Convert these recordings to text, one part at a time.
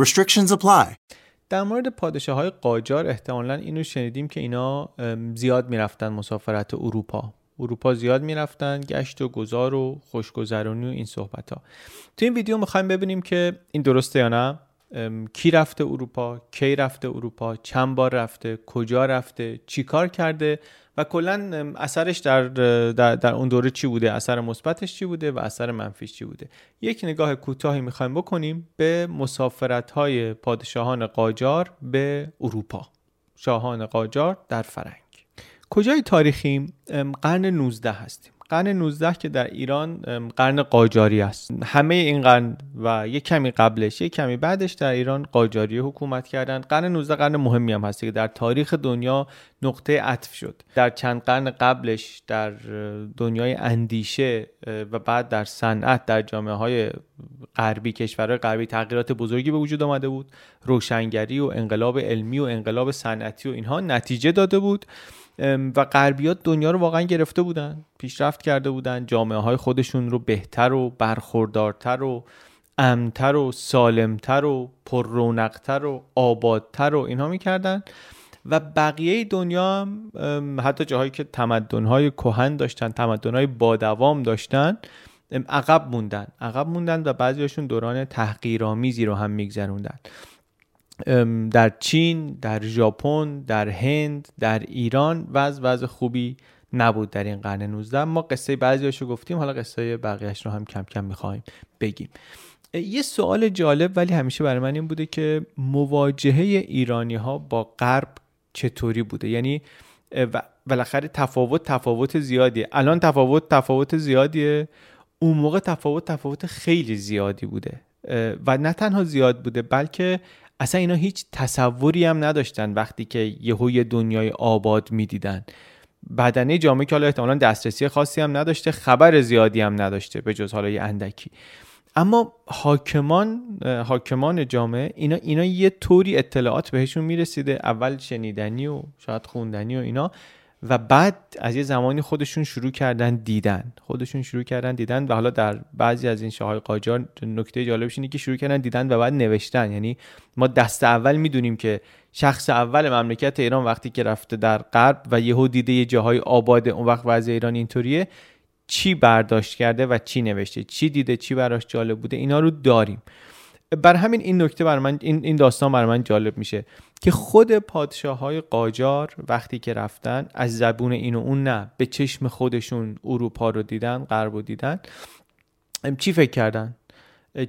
Restrictions apply. در مورد پادشاه های قاجار احتمالا اینو شنیدیم که اینا زیاد می‌رفتن مسافرت اروپا. اروپا زیاد می‌رفتن گشت و گذار و خوشگذرانی و این صحبت ها تو این ویدیو می‌خوایم ببینیم که این درسته یا نه؟ کی رفته اروپا؟ کی رفته اروپا؟ چند بار رفته؟ کجا رفته؟ چی کار کرده؟ و کلا اثرش در, در در اون دوره چی بوده؟ اثر مثبتش چی بوده؟ و اثر منفیش چی بوده؟ یک نگاه کوتاهی می‌خوایم بکنیم به مسافرت های پادشاهان قاجار به اروپا. شاهان قاجار در فرنگ. کجای تاریخیم؟ قرن 19 هستیم. قرن 19 که در ایران قرن قاجاری است. همه این قرن و یک کمی قبلش یک کمی بعدش در ایران قاجاری حکومت کردند قرن 19 قرن مهمی هم هست که در تاریخ دنیا نقطه عطف شد. در چند قرن قبلش در دنیای اندیشه و بعد در صنعت در جامعه های غربی کشورهای غربی تغییرات بزرگی به وجود آمده بود. روشنگری و انقلاب علمی و انقلاب صنعتی و اینها نتیجه داده بود. و غربیات دنیا رو واقعا گرفته بودن پیشرفت کرده بودن جامعه های خودشون رو بهتر و برخوردارتر و امنتر و سالمتر و پر رونقتر و آبادتر و اینها می‌کردن. و بقیه دنیا هم حتی جاهایی که تمدن‌های کهن داشتن تمدن‌های با دوام داشتن عقب موندن. عقب موندن و بعضیاشون دوران تحقیرآمیزی رو هم میگذروندن. در چین، در ژاپن، در هند، در ایران وضع وضع خوبی نبود در این قرن 19 ما قصه بعضیاشو گفتیم حالا قصه بقیهش رو هم کم کم می‌خوایم بگیم. یه سوال جالب ولی همیشه برای من این بوده که مواجهه ایرانی ها با غرب چطوری بوده؟ یعنی بالاخره تفاوت تفاوت زیادیه. الان تفاوت تفاوت زیادیه. اون موقع تفاوت تفاوت خیلی زیادی بوده. و نه تنها زیاد بوده بلکه اصلا اینا هیچ تصوری هم نداشتن وقتی که یهو یه دنیای آباد می‌دیدن. بدنه جامعه که حالا احتمالا دسترسی خاصی هم نداشته خبر زیادی هم نداشته به جز حالا یه اندکی. اما حاکمان حاکمان جامعه اینا اینا یه طوری اطلاعات بهشون می‌رسیده اول شنیدنی و شاید خوندنی و اینا و بعد از یه زمانی خودشون شروع کردن دیدن. خودشون شروع کردن دیدن و حالا در بعضی از این شاههای قاجار نکته جالبش اینه که شروع کردن دیدن و بعد نوشتن. یعنی ما دست اول می‌دونیم که شخص اول مملکت ایران وقتی که رفته در غرب و یهو دیده یه جاهای آباد اون وقت وضع ایران اینطوریه چی برداشت کرده و چی نوشته؟ چی دیده؟ چی براش جالب بوده؟ اینا رو داریم. بر همین این نکته بر من این, این داستان بر من جالب میشه که خود پادشاه های قاجار وقتی که رفتن از زبون این و اون نه به چشم خودشون اروپا رو دیدن غرب رو دیدن چی فکر کردن؟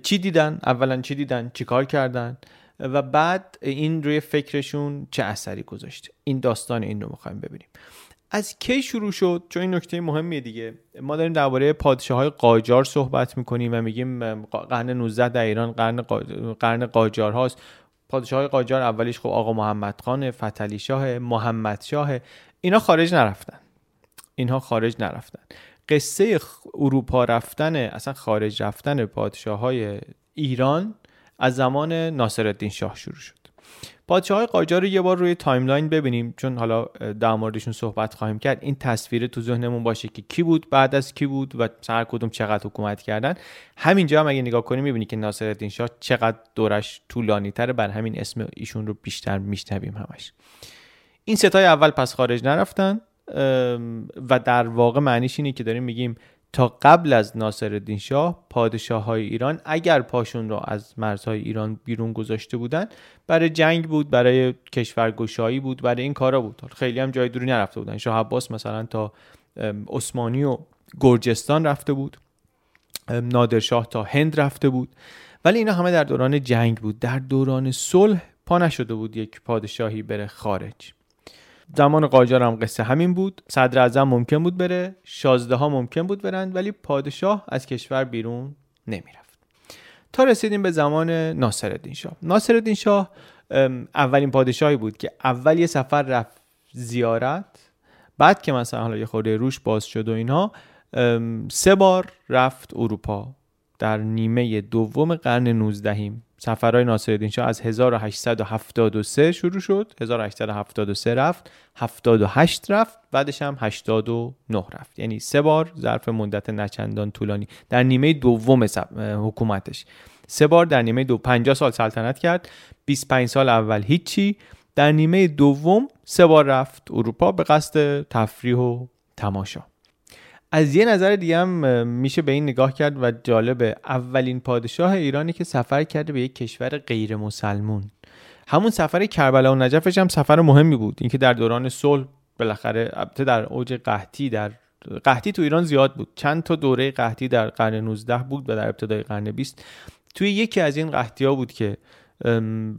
چی دیدن؟ اولا چی دیدن؟ چی کار کردن؟ و بعد این روی فکرشون چه اثری گذاشته این داستان این رو می‌خوایم ببینیم. از کی شروع شد؟ چون این نکته مهمیه دیگه. ما داریم درباره پادشاه های قاجار صحبت می‌کنیم و میگیم قرن 19 در ایران قرن, قا... قرن قاجار هاست. پادشاه های قاجار اولیش خب آقا محمد خان فتلی شاه محمد شاه. اینا خارج نرفتن. اینها خارج نرفتن. قصه اروپا رفتن اصلا خارج رفتن پادشاه های ایران از زمان ناصرالدین شاه شروع شد. پادشاه های قاجار رو یه بار روی timeline ببینیم چون حالا در موردشون صحبت خواهیم کرد. این تصویر تو ذهنمون باشه که کی بود بعد از کی بود و هر کدوم چقدر حکومت کردن. همینجا هم اگه نگاه کنیم می‌بینی که ناصرالدین شاه چقدر دورش طولانی تره برا همین اسم ایشون رو بیشتر میشنویم همش. این سه تای اول پس خارج نرفتن و در واقع معنیش اینه که داریم میگیم تا قبل از ناصرالدین شاه پادشاه های ایران اگر پاشون رو از مرزهای ایران بیرون گذاشته بودن برای جنگ بود برای کشورگشایی بود برای این کارا بود. خیلی هم جای دوری نرفته بودن. شاه عباس مثلا تا عثمانی و گرجستان رفته بود. نادرشاه تا هند رفته بود. ولی اینا همه در دوران جنگ بود. در دوران صلح پا نشده بود یک پادشاهی بره خارج. زمان قاجار هم قصه همین بود. صدر اعظم ممکن بود بره شازده ها ممکن بود برند ولی پادشاه از کشور بیرون نمی‌رفت. تا رسیدیم به زمان ناصرالدین شاه. ناصرالدین شاه اولین پادشاهی بود که اول یه سفر رفت زیارت بعد که مثلا حالا یه خورده روش باز شد و اینها سه بار رفت اروپا. در نیمه دوم قرن 19 سفرهای ناصرالدین شاه از 1873 شروع شد 1873 رفت 78 رفت بعدش هم 89 رفت. یعنی سه بار ظرف مدت نچندان طولانی. در نیمه دوم حکومتش. سه بار در نیمه دو 50 سال سلطنت کرد 25 سال اول هیچی. در نیمه دوم سه بار رفت اروپا به قصد تفریح و تماشا. از یه نظر دیگه هم میشه به این نگاه کرد و جالبه. اولین پادشاه ایرانی که سفر کرده به یک کشور غیر مسلمون. همون سفر کربلا و نجفش هم سفر مهمی بود. اینکه در دوران صلح بالاخره البته در اوج قحطی در قحطی تو ایران زیاد بود. چند تا دوره قحطی در قرن 19 بود و در ابتدای قرن 20 توی یکی از این قحطی ها بود که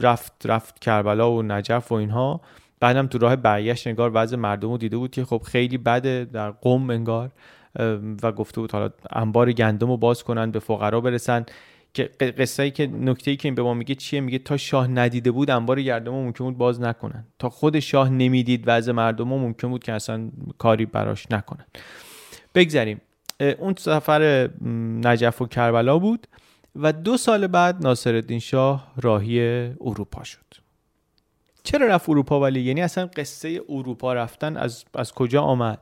رفت رفت کربلا و نجف و اینها. بعدم تو راه برگشت انگار وضع مردم رو دیده بود که خب خیلی بده در قم انگار. و گفته بود حالا انبار گندم رو باز کنن به فقرا برسن. که قصه ای که نکته ای که این به ما میگه چیه؟ میگه تا شاه ندیده بود انبار گندم ممکن بود باز نکنن. تا خود شاه نمی‌دید وضع مردم ممکن بود که اصلا کاری براش نکنن. بگذریم. اون سفر نجف و کربلا بود و دو سال بعد ناصرالدین شاه راهی اروپا شد. چرا رفت اروپا ولی؟ یعنی اصلا قصه اروپا رفتن از, از کجا آمد؟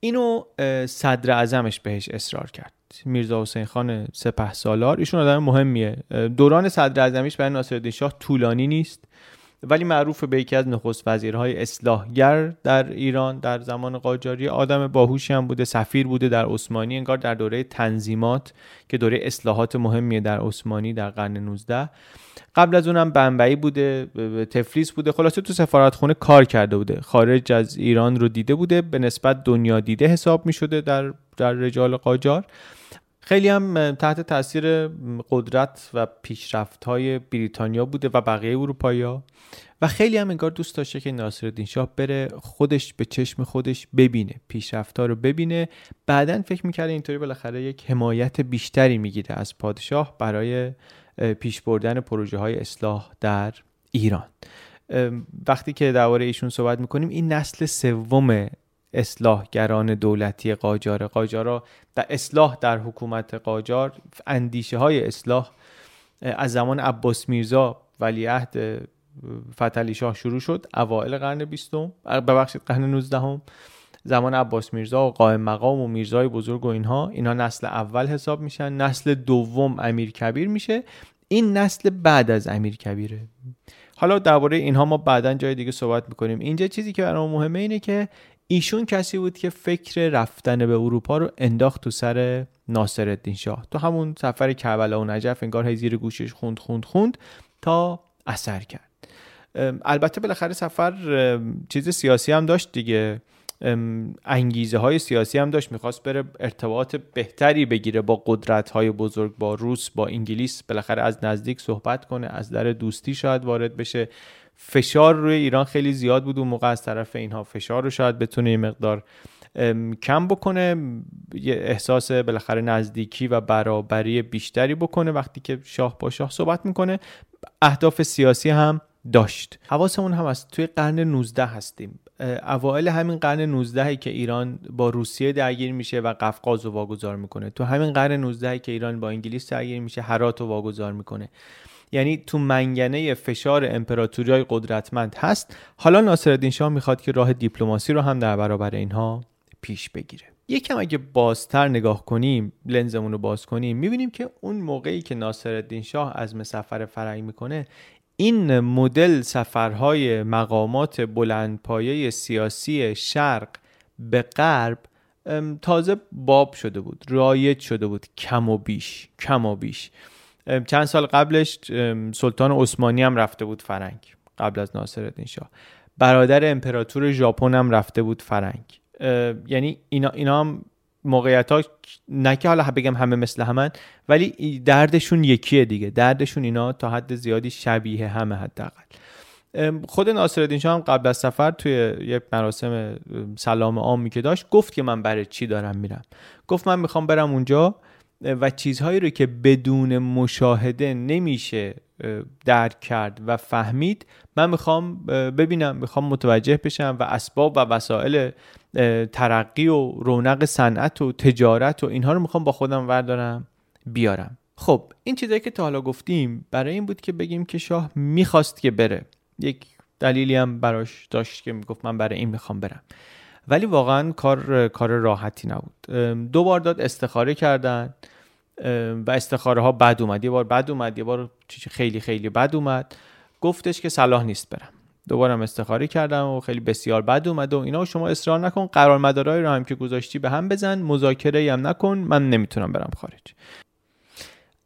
اینو صدر اعظمش بهش اصرار کرد. میرزا حسین خان سپه سالار. ایشون آدم مهمیه. دوران صدر اعظمیش برای ناصرالدین شاه طولانی نیست. ولی معروف به یکی از نخست وزیرهای اصلاحگر در ایران در زمان قاجاری آدم باهوشی هم بوده سفیر بوده در عثمانی انگار در دوره تنظیمات که دوره اصلاحات مهمیه در عثمانی در قرن 19 قبل از اونم بمبئی بوده تفلیس بوده خلاصه تو سفارتخونه کار کرده بوده. خارج از ایران رو دیده بوده به نسبت دنیا دیده حساب می شده در, در رجال قاجار. خیلی هم تحت تاثیر قدرت و پیشرفت های بریتانیا بوده و بقیه اروپایی و خیلی هم انگار دوست داشته که ناصرالدین شاه بره خودش به چشم خودش ببینه پیشرفت ها رو ببینه. بعدا فکر می‌کرده اینطوری بالاخره یک حمایت بیشتری می‌گیره از پادشاه برای پیش بردن پروژه های اصلاح در ایران. وقتی که درباره ایشون صحبت می‌کنیم این نسل سوم اصلاحگران دولتی قاجار. قاجارا در اصلاح در حکومت قاجار اندیشه های اصلاح از زمان عباس میرزا ولیعهد فتلی شاه شروع شد اوائل قرن بیستم ببخشید قرن 19 زمان عباس میرزا و قائم مقام و میرزای بزرگ و اینها اینها نسل اول حساب میشن نسل دوم امیر کبیر میشه. این نسل بعد از امیر کبیره. حالا درباره اینها ما بعدا جای دیگه صحبت می‌کنیم. اینجا چیزی که برای مهمه اینه که ایشون کسی بود که فکر رفتن به اروپا رو انداخت تو سر ناصرالدین شاه. تو همون سفر کربلا و نجف انگار هی زیر گوشش خوند خوند خوند تا اثر کرد. البته بالاخره سفر چیز سیاسی هم داشت دیگه. انگیزه های سیاسی هم داشت. می‌خواست بره ارتباط بهتری بگیره با قدرت های بزرگ با روس با انگلیس. بالاخره از نزدیک صحبت کنه از در دوستی شاید وارد بشه. فشار روی ایران خیلی زیاد بود اون موقع از طرف اینها. فشار رو شاید بتونه مقدار کم بکنه یه احساس بالاخره نزدیکی و برابری بیشتری بکنه وقتی که شاه با شاه صحبت می‌کنه. اهداف سیاسی هم داشت. حواسمون هم از توی قرن 19 هستیم. اوائل همین قرن 19 که ایران با روسیه درگیر میشه و قفقاز رو واگذار می‌کنه. تو همین قرن 19 که ایران با انگلیس درگیر میشه هرات رو واگذار می‌کنه. یعنی تو منگنه فشار امپراتوری های قدرتمند هست. حالا ناصرالدین شاه می‌خواد که راه دیپلماسی رو هم در برابر اینها پیش بگیره. یکم اگه بازتر نگاه کنیم لنزمون رو باز کنیم می‌بینیم که اون موقعی که ناصرالدین شاه از سفر فرنگ می‌کنه این مدل سفرهای مقامات بلندپایه سیاسی شرق به غرب تازه باب شده بود رایج شده بود کم و بیش کم و بیش. چند سال قبلش سلطان عثمانی هم رفته بود فرنگ قبل از ناصرالدین شاه. برادر امپراتور ژاپن هم رفته بود فرنگ. یعنی اینا, اینا هم موقعیت ها نه که حالا بگم همه مثل همن ولی دردشون یکیه دیگه. دردشون اینا تا حد زیادی شبیه همه حداقل. خود ناصرالدین شاه هم قبل از سفر توی یک مراسم سلام عامی که داشت گفت که من برای چی دارم میرم. گفت من می‌خوام برم اونجا و چیزهایی رو که بدون مشاهده نمیشه درک کرد و فهمید من می‌خوام ببینم می‌خوام متوجه بشم و اسباب و وسایل ترقی و رونق صنعت و تجارت و اینها رو می‌خوام با خودم وردارم بیارم. خب این چیزایی که تا حالا گفتیم برای این بود که بگیم که شاه می‌خواست که بره. یک دلیلی هم براش داشت که می‌گفت من برای این می‌خوام برم. ولی واقعا کار کار راحتی نبود. دو بار داد استخاره کردن و استخاره ها بد اومد. یه بار بد اومد یه بار خیلی خیلی بد اومد. گفتش که صلاح نیست برم. دوبارم استخاره کردم و خیلی بسیار بد اومد و اینا شما اصرار نکن قرار مدارای رو هم که گذاشتی به هم بزن مذاکره هم نکن من نمی‌تونم برم خارج.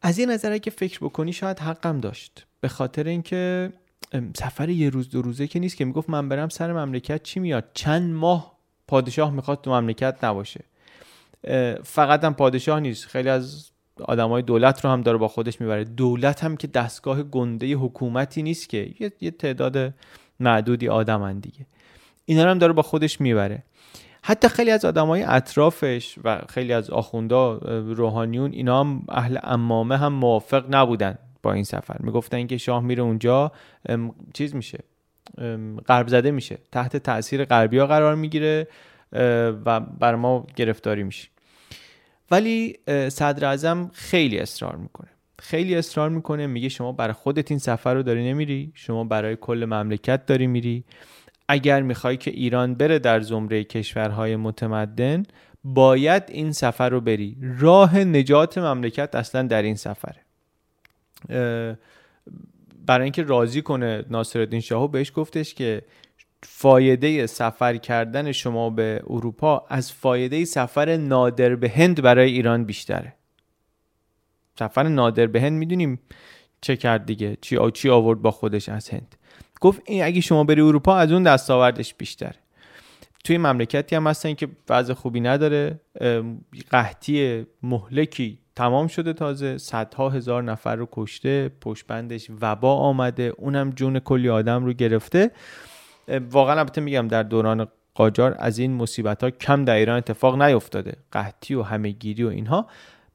از این نظر که فکر بکنی شاید حقم داشت. به خاطر اینکه سفر یه روز دو روزه که نیست که می‌گفت من برم سر مملکت چی میاد؟ چند ماه پادشاه می‌خواد تو مملکت نباشه. فقط هم پادشاه نیست خیلی از آدمای دولت رو هم داره با خودش می‌بره. دولت هم که دستگاه گنده حکومتی نیست که یه, تعداد معدودی آدمن دیگه. اینا هم داره با خودش می‌بره. حتی خیلی از آدمای اطرافش و خیلی از آخوندا روحانیون اینا هم اهل امامه هم موافق نبودن با این سفر. می‌گفتن که شاه میره اونجا چیز میشه. غرب زده میشه. تحت تاثیر غربی ها قرار می‌گیره و بر ما گرفتاری میشه. ولی صدر اعظم خیلی اصرار می‌کنه. خیلی اصرار می‌کنه میگه شما برای خودت این سفر رو داری نمیری شما برای کل مملکت داری میری. اگر می‌خوای که ایران بره در زمره کشورهای متمدن باید این سفر رو بری. راه نجات مملکت اصلا در این سفره. برای اینکه راضی کنه ناصرالدین شاهو بهش گفتش که فایده سفر کردن شما به اروپا از فایده سفر نادر به هند برای ایران بیشتره. سفر نادر به هند می‌دونیم چه کرد دیگه؟ چی آ... چی آورد با خودش از هند؟ گفت این اگه شما بری اروپا از اون دستاوردش بیشتره. توی مملکتی هم هستن که وضع خوبی نداره. قحطی مهلکی تمام شده تازه صدها هزار نفر رو کشته پشبندش وبا آمده اونم جون کلی آدم رو گرفته. واقعا البته میگم در دوران قاجار از این مصیبت ها کم در ایران اتفاق نیفتاده. قحطی و همهگیری و اینها.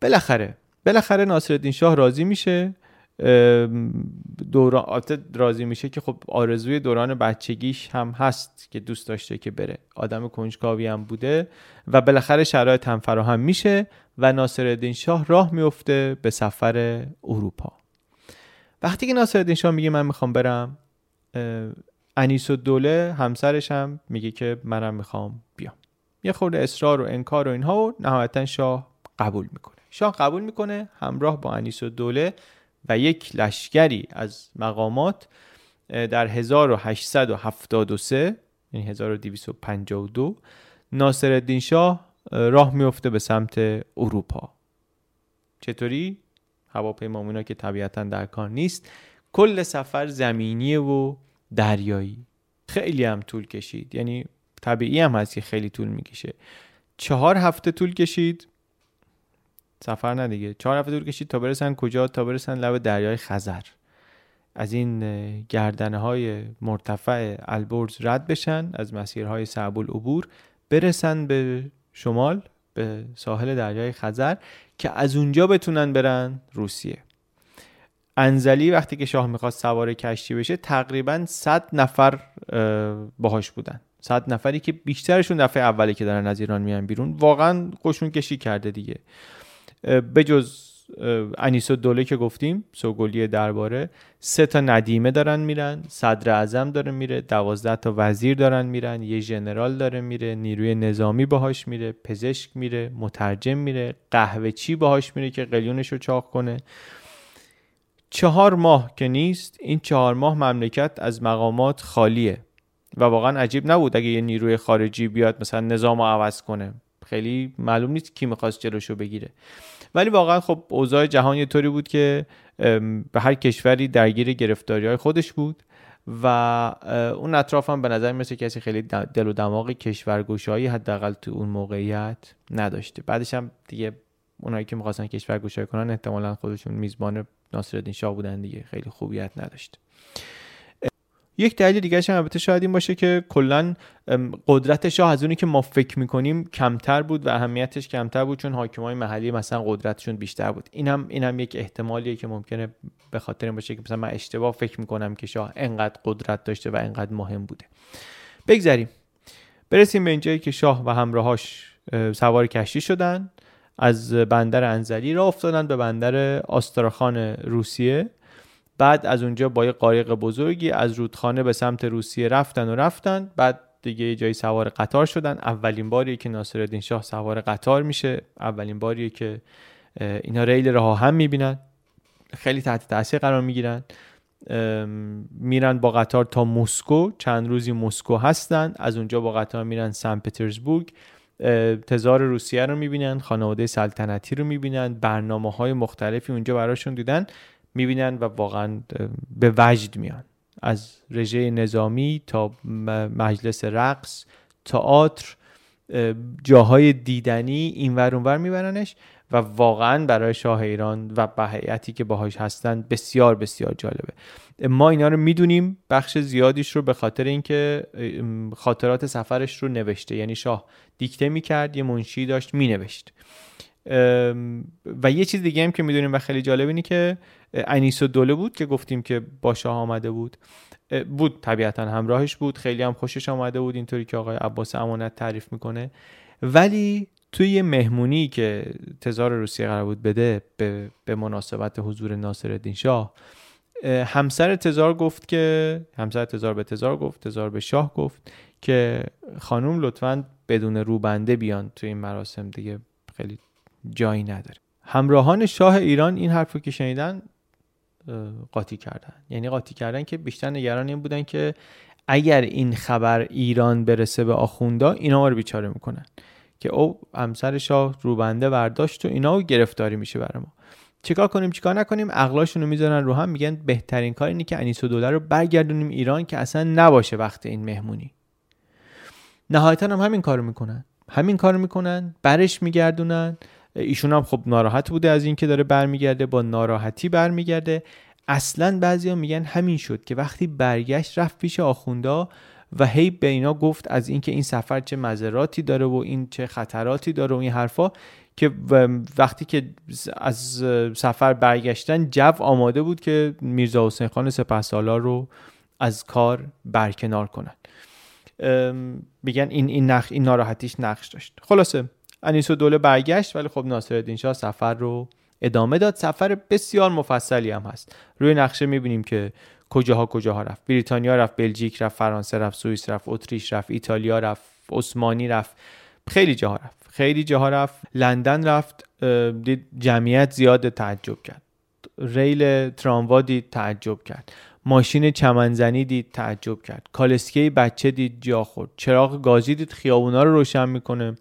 بالاخره بالاخره ناصرالدین شاه راضی میشه. دوران راضی میشه که خب آرزوی دوران بچگیش هم هست که دوست داشته که بره. آدم کنجکاوی هم بوده و بالاخره شرایط هم فراهم میشه و ناصرالدین شاه راه میفته به سفر اروپا. وقتی که ناصرالدین شاه میگه من می‌خوام برم انیس و دوله همسرش هم میگه که منم می‌خوام بیام. یه خورده اصرار و انکار و اینها و نهایتا شاه قبول می‌کنه. شاه قبول می‌کنه همراه با انیس و دوله و یک لشکری از مقامات در 1873 یعنی 1252 ناصر الدین شاه راه میفته به سمت اروپا. چطوری؟ هواپیمامونا که طبیعتا در کار نیست. کل سفر زمینیه و دریایی. خیلی هم طول کشید. یعنی طبیعی هم هست که خیلی طول می‌کشه. چهار هفته طول کشید. سفر نه دیگه. چهار هفته طول کشید تا برسن کجا؟ تا برسن لب دریای خزر. از این گردنه های مرتفع البرز رد بشن از مسیرهای صعب العبور برسن به شمال به ساحل دریای خزر که از اونجا بتونن برن روسیه. انزلی وقتی که شاه می‌خواست سوار کشتی بشه تقریبا 100 نفر باهاش بودن. 100 نفری که بیشترشون دفعه اولی که دارن از ایران میان بیرون واقعا قشون کشی کرده دیگه. بجز انیس دوله که گفتیم سوگلی درباره سه تا ندیمه دارن میرن صدر اعظم داره میره دوازده تا وزیر دارن میرن یه ژنرال داره میره نیروی نظامی باهاش میره پزشک میره مترجم میره قهوه چی باهاش میره که قلیونش رو چاق کنه. چهار ماه که نیست این چهار ماه مملکت از مقامات خالیه و واقعا عجیب نبود اگه یه نیروی خارجی بیاد مثلا نظام رو عوض کنه. خیلی معلوم نیست کی می‌خواست جلوشو بگیره. ولی واقعا خب اوضاع جهان یه طوری بود که به هر کشوری درگیر گرفتاری های خودش بود و اون اطراف هم به نظر مثل کسی خیلی دل و دماغ کشورگوشایی حداقل تو اون موقعیت نداشته. بعدش هم دیگه اونایی که می‌خواستن کشورگوشایی کنن احتمالا خودشون میزبان ناصرالدین شاه بودن دیگه. خیلی خوبیت نداشت. یک دلیل دیگه هم البته شاید این باشه که کلا قدرت شاه از اونی که ما فکر می‌کنیم کمتر بود و اهمیتش کمتر بود چون حاکمای محلی مثلا قدرتشون بیشتر بود. این هم این هم یک احتمالیه که ممکنه به خاطر این باشه که مثلا من اشتباه فکر می‌کنم که شاه انقدر قدرت داشته و انقدر مهم بوده. بگذریم. برسیم به اینجایی که شاه و همراهاش سوار کشتی شدن از بندر انزلی را افتادن به بندر آستراخان روسیه. بعد از اونجا با یه قایق بزرگی از رودخانه به سمت روسیه رفتن و رفتن. بعد دیگه یه جایی سوار قطار شدن. اولین باریه که ناصرالدین شاه سوار قطار میشه. اولین باریه که اینا ریل راه هم می‌بینن. خیلی تحت تاثیر قرار می‌گیرن. میرن با قطار تا مسکو. چند روزی مسکو هستن. از اونجا با قطار میرن سن پترزبورگ. تزار روسیه رو می‌بینن. خانواده سلطنتی رو می‌بینن. برنامه های مختلفی اونجا براشون دیدن. می‌بینن و واقعا به وجد میان. از رژه نظامی تا مجلس رقص تئاتر جاهای دیدنی این ور اونور میبرنش و واقعا برای شاه ایران و بهیتی که باهاش هستن بسیار بسیار جالبه. ما اینا رو می‌دونیم بخش زیادیش رو به خاطر اینکه خاطرات سفرش رو نوشته. یعنی شاه دیکته می‌کرد یه منشی داشت مینوشت. و یه چیز دیگه هم که می‌دونیم و خیلی جالب اینه که انیس و دوله بود که گفتیم که با شاه آمده بود. بود طبیعتا همراهش بود خیلی هم خوشش آمده بود اینطوری که آقای عباس امانت تعریف می‌کنه. ولی توی یه مهمونی که تزار روسیه قرار بود بده به, به مناسبت حضور ناصر شاه همسر تزار گفت که همسر تزار به تزار گفت تزار به شاه گفت که خانوم لطفا بدون روبنده بیان توی این مراسم دیگه. خیلی جایی نداره. همراهان شاه ایران این حرف رو که شنیدن قاطی کردن. یعنی قاطی کردن که بیشتر نگران این بودن که اگر این خبر ایران برسه به آخوندا اینا رو بیچاره می‌کنن. که او همسر شاه روبنده برداشت و اینا گرفتاری میشه برای ما. چیکار کنیم چیکار نکنیم؟ عقلاشون رو می‌ذارن رو هم میگن بهترین کار اینه که انیس و دوله رو برگردونیم ایران که اصلا نباشه وقت این مهمونی. نهایتا هم همین کارو می‌کنن. همین کارو می‌کنن برش میگردونن. ایشون هم خب ناراحت بوده از اینکه داره برمیگرده با ناراحتی برمیگرده. اصلا بعضیا میگن همین شد که وقتی برگشت رفت پیش آخوندا و هی به اینا گفت از اینکه این سفر چه مذراتی داره و این چه خطراتی داره و این حرفا که وقتی که از سفر برگشتن جو آماده بود که میرزا حسین خان سپهسالار رو از کار برکنار کنن. میگن این این نقش این ناراحتیش نقش داشت. خلاصه انیس دوله برگشت ولی خب ناصرالدین شاه سفر رو ادامه داد. سفر بسیار مفصلی هم هست. روی نقشه می‌بینیم که کجاها کجاها رفت. بریتانیا رفت بلژیک رفت فرانسه رفت سوئیس رفت اتریش رفت ایتالیا رفت عثمانی رفت. خیلی جاها رفت. خیلی جاها رفت. لندن رفت. دید جمعیت زیاد تعجب کرد. ریل تراموا دید تعجب کرد. ماشین چمنزنی دید تعجب کرد. کالسکه بچه دید جا خورد. چراغ گازی دید. خیابونا رو روشن می‌کنه.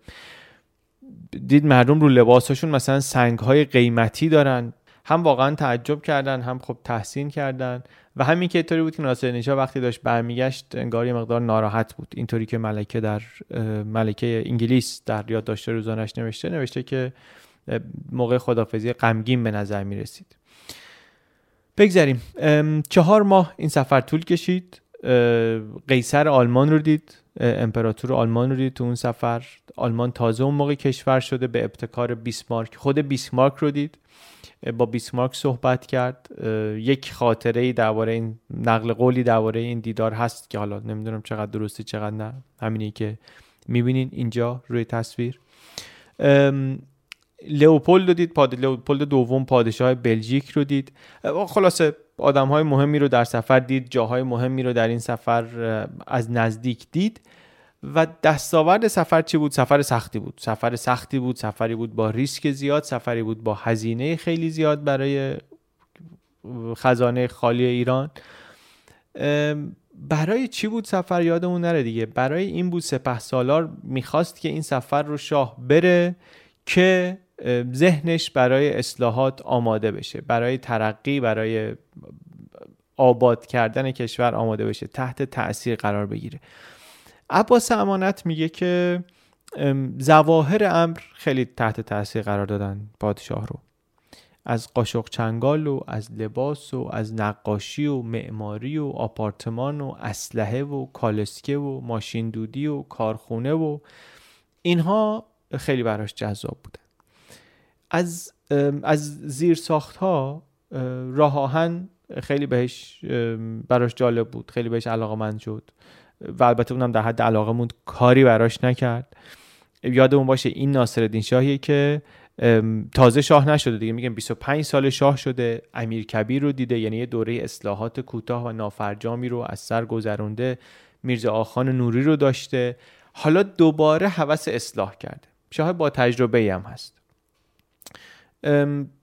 دید مردم رو لباساشون مثلا سنگ های قیمتی دارن. هم واقعا تعجب کردن هم خب تحسین کردن. و همین که اینطوری بود که ناصر وقتی داشت برمیگشت انگار یه مقدار ناراحت بود. اینطوری که ملکه در ملکه انگلیس در یادداشت روزانش نوشته نوشته که موقع خدافزی غمگین به نظر می رسید بگذاریم چهار ماه این سفر طول کشید. قیصر آلمان رو دید امپراتور آلمان رو دید تو اون سفر. آلمان تازه اون موقع کشور شده به ابتکار بیسمارک خود بیسمارک رو دید. با بیسمارک صحبت کرد. یک خاطره ای درباره این نقل قولی درباره این دیدار هست که حالا نمی‌دونم چقدر درسته چقدر نه. همینی که می‌بینین اینجا روی تصویر. لئوپولد رو دید پاد... لئوپولد دوم پادشاه بلژیک رو دید. خلاصه آدم های مهمی رو در سفر دید جاهای مهمی رو در این سفر از نزدیک دید و دستاورد سفر چی بود؟ سفر سختی بود. سفر سختی بود سفری بود با ریسک زیاد سفری بود با هزینه خیلی زیاد برای خزانه خالی ایران. برای چی بود سفر؟ یادمون نره دیگه. برای این بود سپه سالار می‌خواست که این سفر رو شاه بره که ذهنش برای اصلاحات آماده بشه برای ترقی برای آباد کردن کشور آماده بشه تحت تاثیر قرار بگیره. عباس امانت میگه که زواهر امر خیلی تحت تاثیر قرار دادن پادشاه رو. از قاشق چنگال و از لباس و از نقاشی و معماری و آپارتمان و اسلحه و کالسکه و ماشین دودی و کارخونه و اینها خیلی براش جذاب بودن از از زیر ساخت ها راه آهن خیلی بهش براش جالب بود خیلی بهش علاقه من شد و البته اونم در حد علاقه موند کاری براش نکرد. یادمون باشه این ناصر شاهیه که تازه شاه نشده دیگه میگم 25 سال شاه شده امیر کبیر رو دیده یعنی یه دوره اصلاحات کوتاه و نافرجامی رو از سر گذرونده میرزا آخان نوری رو داشته. حالا دوباره حوس اصلاح کرده. شاه با تجربه هم هست.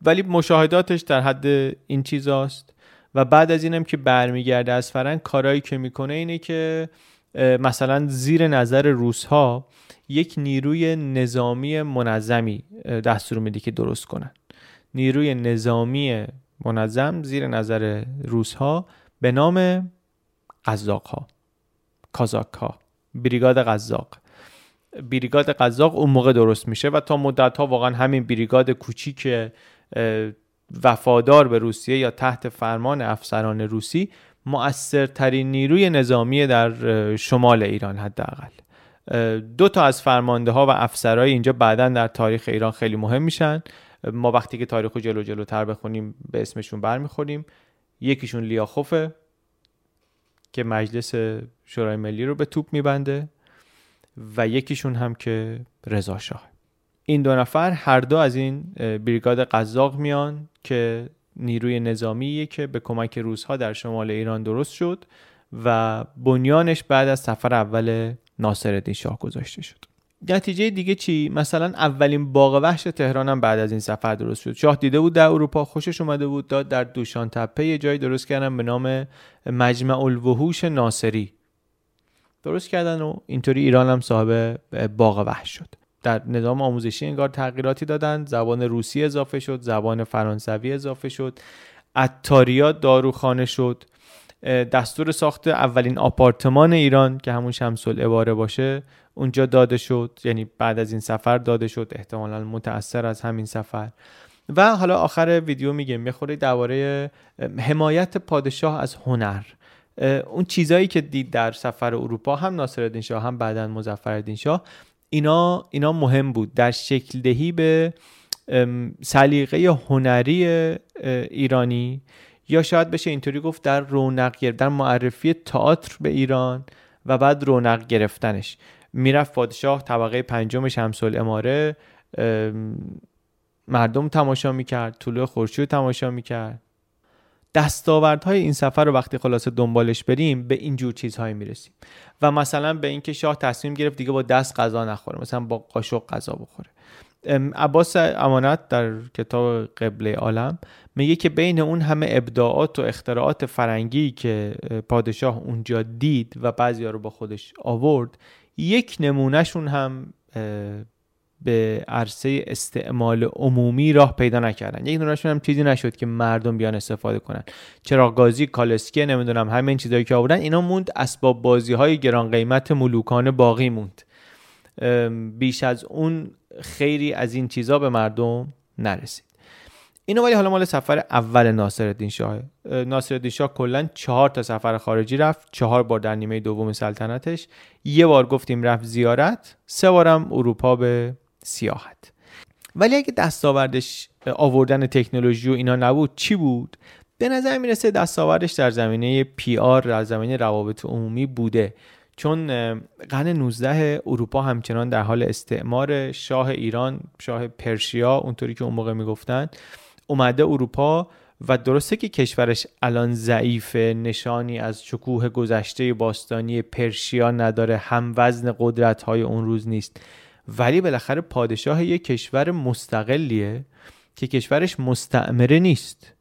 ولی مشاهداتش در حد این چیزاست. و بعد از اینم که برمیگرده از فرنگ کارایی که می‌کنه اینه که مثلا زیر نظر روس ها یک نیروی نظامی منظمی دستور میده که درست کنن. نیروی نظامی منظم زیر نظر روس ها به نام قزاق ها کازاک ها بریگاد قزاق. بریگاد قزاق اون موقع درست میشه و تا مدت ها واقعا همین بریگاد کوچیک وفادار به روسیه یا تحت فرمان افسران روسی مؤثرترین نیروی نظامی در شمال ایران حداقل. دو تا از فرمانده ها و افسرهای اینجا بعدا در تاریخ ایران خیلی مهم میشن. ما وقتی که تاریخ جلو جلوتر بخونیم به اسمشون برمیخوریم. یکیشون لیاخوفه که مجلس شورای ملی رو به توپ میبنده. و یکیشون هم که رضا شاه. این دو نفر هر دو از این بریگاد قزاق میان که نیروی نظامیه که به کمک روزها در شمال ایران درست شد و بنیانش بعد از سفر اول ناصرالدین شاه گذاشته شد. نتیجه دیگه چی؟ مثلا اولین باغ وحش تهران هم بعد از این سفر درست شد. شاه دیده بود در اروپا خوشش اومده بود داد در دوشان تپه یه جایی درست کردن به نام مجمع الوحوش ناصری. درست کردن و اینطوری ایران هم صاحب باغ وحش شد. در نظام آموزشی انگار تغییراتی دادن زبان روسی اضافه شد زبان فرانسوی اضافه شد اتاریات داروخانه شد. دستور ساخت اولین آپارتمان ایران که همون شمس عباره باشه اونجا داده شد. یعنی بعد از این سفر داده شد. احتمالا متأثر از همین سفر. و حالا آخر ویدیو میگم یه خورده درباره حمایت پادشاه از هنر. اون چیزایی که دید در سفر اروپا هم ناصرالدین شاه هم بعدا مظفرالدین شاه اینا اینا مهم بود. در شکل دهی به سلیقه هنری ایرانی یا شاید بشه اینطوری گفت در رونق در معرفی تئاتر به ایران و بعد رونق گرفتنش. می‌رفت پادشاه طبقه پنجم شمس اماره مردم تماشا می‌کرد طلوع خورشید تماشا می‌کرد. دستاوردهای این سفر رو وقتی خلاصه دنبالش بریم به اینجور چیزهایی می‌رسیم. و مثلا به اینکه شاه تصمیم گرفت دیگه با دست غذا نخوره مثلا با قاشق غذا بخوره. عباس امانت در کتاب قبله عالم میگه که بین اون همه ابداعات و اختراعات فرنگی که پادشاه اونجا دید و بعضی رو با خودش آورد یک نمونهشون هم به عرصه استعمال عمومی راه پیدا نکردن. یک نمونهشون هم چیزی نشد که مردم بیان استفاده کنن. چرا گازی کالسکه نمی‌دونم همین چیزایی که آوردن اینا موند. اسباب بازی های گران قیمت ملوکانه باقی موند. بیش از اون خیری از این چیزا به مردم نرسید. اینو ولی حالا مال سفر اول ناصرالدین شاه. ناصرالدین شاه کلا چهار تا سفر خارجی رفت. چهار بار در نیمه دوم سلطنتش. یه بار گفتیم رفت زیارت. سه بارم اروپا به سیاحت. ولی اگه دستاوردش آوردن تکنولوژی و اینا نبود چی بود؟ به نظر می‌رسه دستاوردش در زمینه پی آر در زمینه روابط عمومی بوده. چون قرن 19 اروپا همچنان در حال استعمار شاه ایران شاه پرشیا اونطوری که اون موقع می‌گفتن اومده اروپا و درسته که کشورش الان ضعیف نشانی از شکوه گذشته باستانی پرشیا نداره هم وزن قدرت های اون روز نیست. ولی بالاخره پادشاه یک کشور مستقلیه که کشورش مستعمره نیست.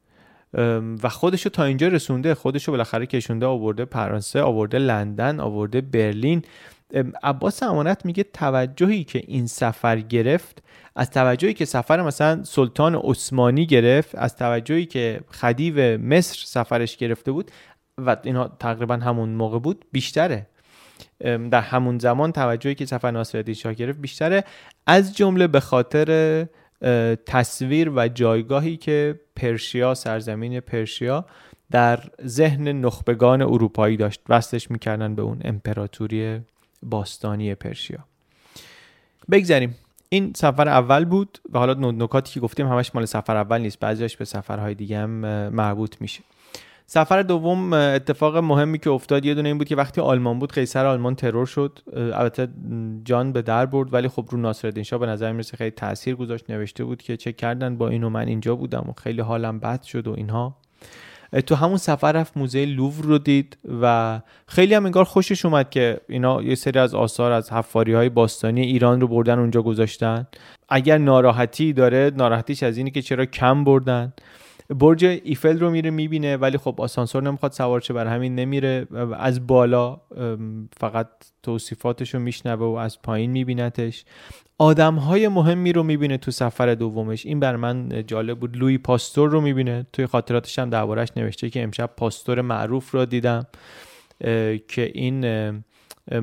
و خودشو تا اینجا رسونده خودشو بالاخره کشونده آورده فرانسه آورده لندن آورده برلین. عباس امانت میگه توجهی که این سفر گرفت از توجهی که سفر مثلا سلطان عثمانی گرفت از توجهی که خدیو مصر سفرش گرفته بود و اینا تقریبا همون موقع بود بیشتره. در همون زمان توجهی که سفر ناصرالدین شاه گرفت بیشتره. از جمله به خاطر تصویر و جایگاهی که پرشیا سرزمین پرشیا در ذهن نخبگان اروپایی داشت وصلش می‌کردن به اون امپراتوری باستانی پرشیا. بگذاریم این سفر اول بود و حالا نکاتی که گفتیم همش مال سفر اول نیست بعضیش به سفرهای دیگه هم مربوط میشه. سفر دوم اتفاق مهمی که افتاد یه دونه این بود که وقتی آلمان بود قیصر آلمان ترور شد. البته جان به در برد ولی خب رو ناصرالدین شاه به نظر می‌رسه خیلی تاثیر گذاشت نوشته بود که چه کردن با اینو من اینجا بودم و خیلی حالم بد شد و اینها. تو همون سفر رفت موزه لوور رو دید و خیلی هم انگار خوشش اومد که اینا یه سری از آثار از حفاری های باستانی ایران رو بردن اونجا گذاشتن. اگر ناراحتی داره ناراحتیش از اینه که چرا کم بردن. برج ایفل رو میره می‌بینه ولی خب آسانسور نمی‌خواد سوار شه بر همین نمیره. از بالا فقط توصیفاتش رو میشنوه و از پایین میبینتش. آدم های مهمی رو می‌بینه تو سفر دومش. این بر من جالب بود. لوی پاستور رو می‌بینه. توی خاطراتش هم دربارش نوشته که امشب پاستور معروف رو دیدم که این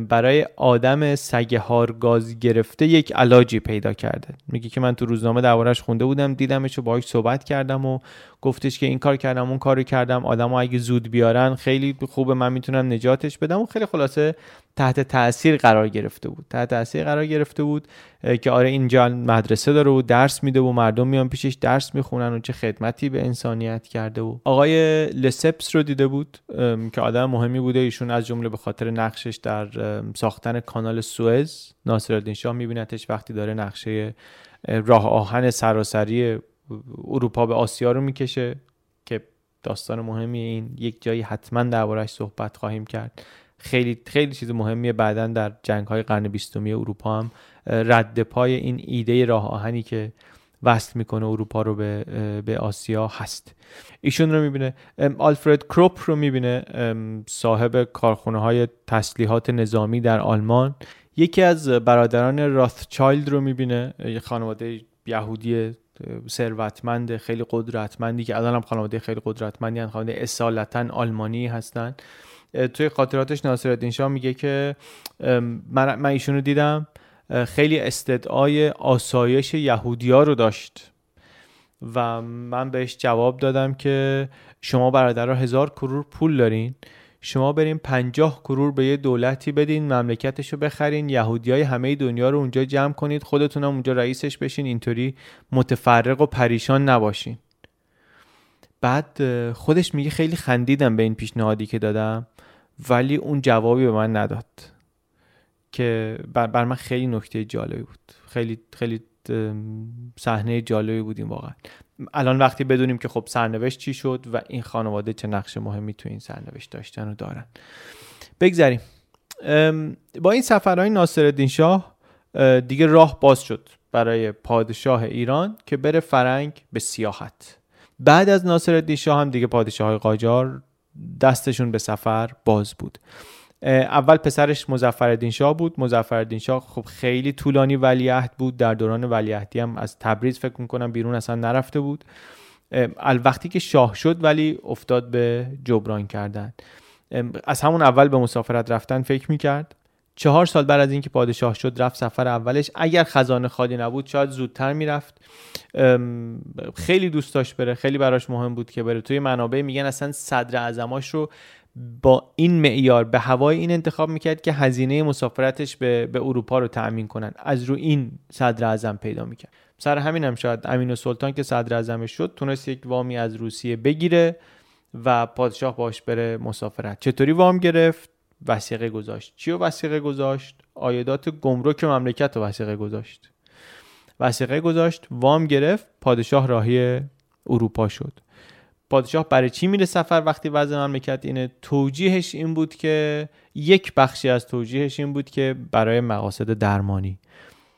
برای آدم سگهار گاز گرفته یک علاجی پیدا کرده. میگه که من تو روزنامه دربارش خونده بودم دیدمش و باهاش صحبت کردم و گفتش که این کار کردم اون کار کردم آدم اگه زود بیارن خیلی خوبه من می‌تونم نجاتش بدم. و خیلی خلاصه تحت تاثیر قرار گرفته بود. تحت تاثیر قرار گرفته بود که آره اینجا مدرسه داره و درس میده و مردم میان پیشش درس می‌خونن و چه خدمتی به انسانیت کرده و آقای لسپس رو دیده بود که آدم مهمی بوده. ایشون از جمله به خاطر نقشش در ساختن کانال سوئز ناصرالدین شاه میبینتش وقتی داره نقشه راه آهن سراسری اروپا به آسیا رو می‌کشه که داستان مهمی این. یک جایی حتما دربارش صحبت خواهیم کرد. خیلی خیلی چیز مهمیه. بعدا در جنگ های قرن بیستمی اروپا هم رد پای این ایده راه آهنی که وصل می‌کنه اروپا رو به, به آسیا هست. ایشون رو می‌بینه. آلفرد کروپ رو می‌بینه. صاحب کارخونه های تسلیحات نظامی در آلمان. یکی از برادران چایلد رو می‌بینه. خانواده یهودی ثروتمند خیلی قدرتمندی که الان هم خانواده خیلی قدرتمندی هستن خانواده اصالتا آلمانی هستن توی خاطراتش ناصرالدین شاه میگه که من, من ایشونو دیدم خیلی استدعای آسایش یهودیا رو داشت. و من بهش جواب دادم که شما برادرها هزار کرور پول دارین شما برین پنجاه کرور به یه دولتی بدین مملکتش رو بخرین یهودی های همه دنیا رو اونجا جمع کنید خودتون هم اونجا رئیسش بشین اینطوری متفرق و پریشان نباشین. بعد خودش میگه خیلی خندیدم به این پیشنهادی که دادم. ولی اون جوابی به من نداد که بر, من خیلی نکته جالبی بود. خیلی خیلی صحنه جالبی بودیم واقعا. الان وقتی بدونیم که خب سرنوشت چی شد و این خانواده چه نقش مهمی تو این سرنوشت داشتن و دارن. بگذریم با این سفرهای ناصر شاه دیگه راه باز شد برای پادشاه ایران که بره فرنگ به سیاحت. بعد از ناصر شاه هم دیگه پادشاه قاجار دستشون به سفر باز بود. اول پسرش مزفر شاه بود. مزفر شاه خب خیلی طولانی ولیعهد بود. در دوران ولیعهدی هم از تبریز فکر می‌کنم بیرون اصلا نرفته بود. وقتی که شاه شد ولی افتاد به جبران کردن. از همون اول به مسافرت رفتن فکر می‌کرد. چهار سال بعد از اینکه پادشاه شد رفت سفر اولش. اگر خزانه خالی نبود شاید زودتر می‌رفت. خیلی دوست داشت بره. خیلی براش مهم بود که بره. توی منابع میگن اصلا صدر اعظماش رو با این معیار به هوای این انتخاب می‌کرد که هزینه مسافرتش به, به اروپا رو تأمین کنن. از رو این صدر اعظم پیدا می‌کرد. سر همین هم شاید امین و سلطان که صدر اعظمش شد تونست یک وامی از روسیه بگیره و پادشاه باش بره مسافرت. چطوری وام گرفت؟ وسیقه گذاشت. چی رو وسیقه گذاشت؟ آیدات گمرک مملکت رو وسیقه گذاشت. وسیقه گذاشت وام گرفت پادشاه راهی اروپا شد. پادشاه برای چی میره سفر وقتی وضع مملکت اینه؟ توجیهش این بود که یک بخشی از توجیهش این بود که برای مقاصد درمانی.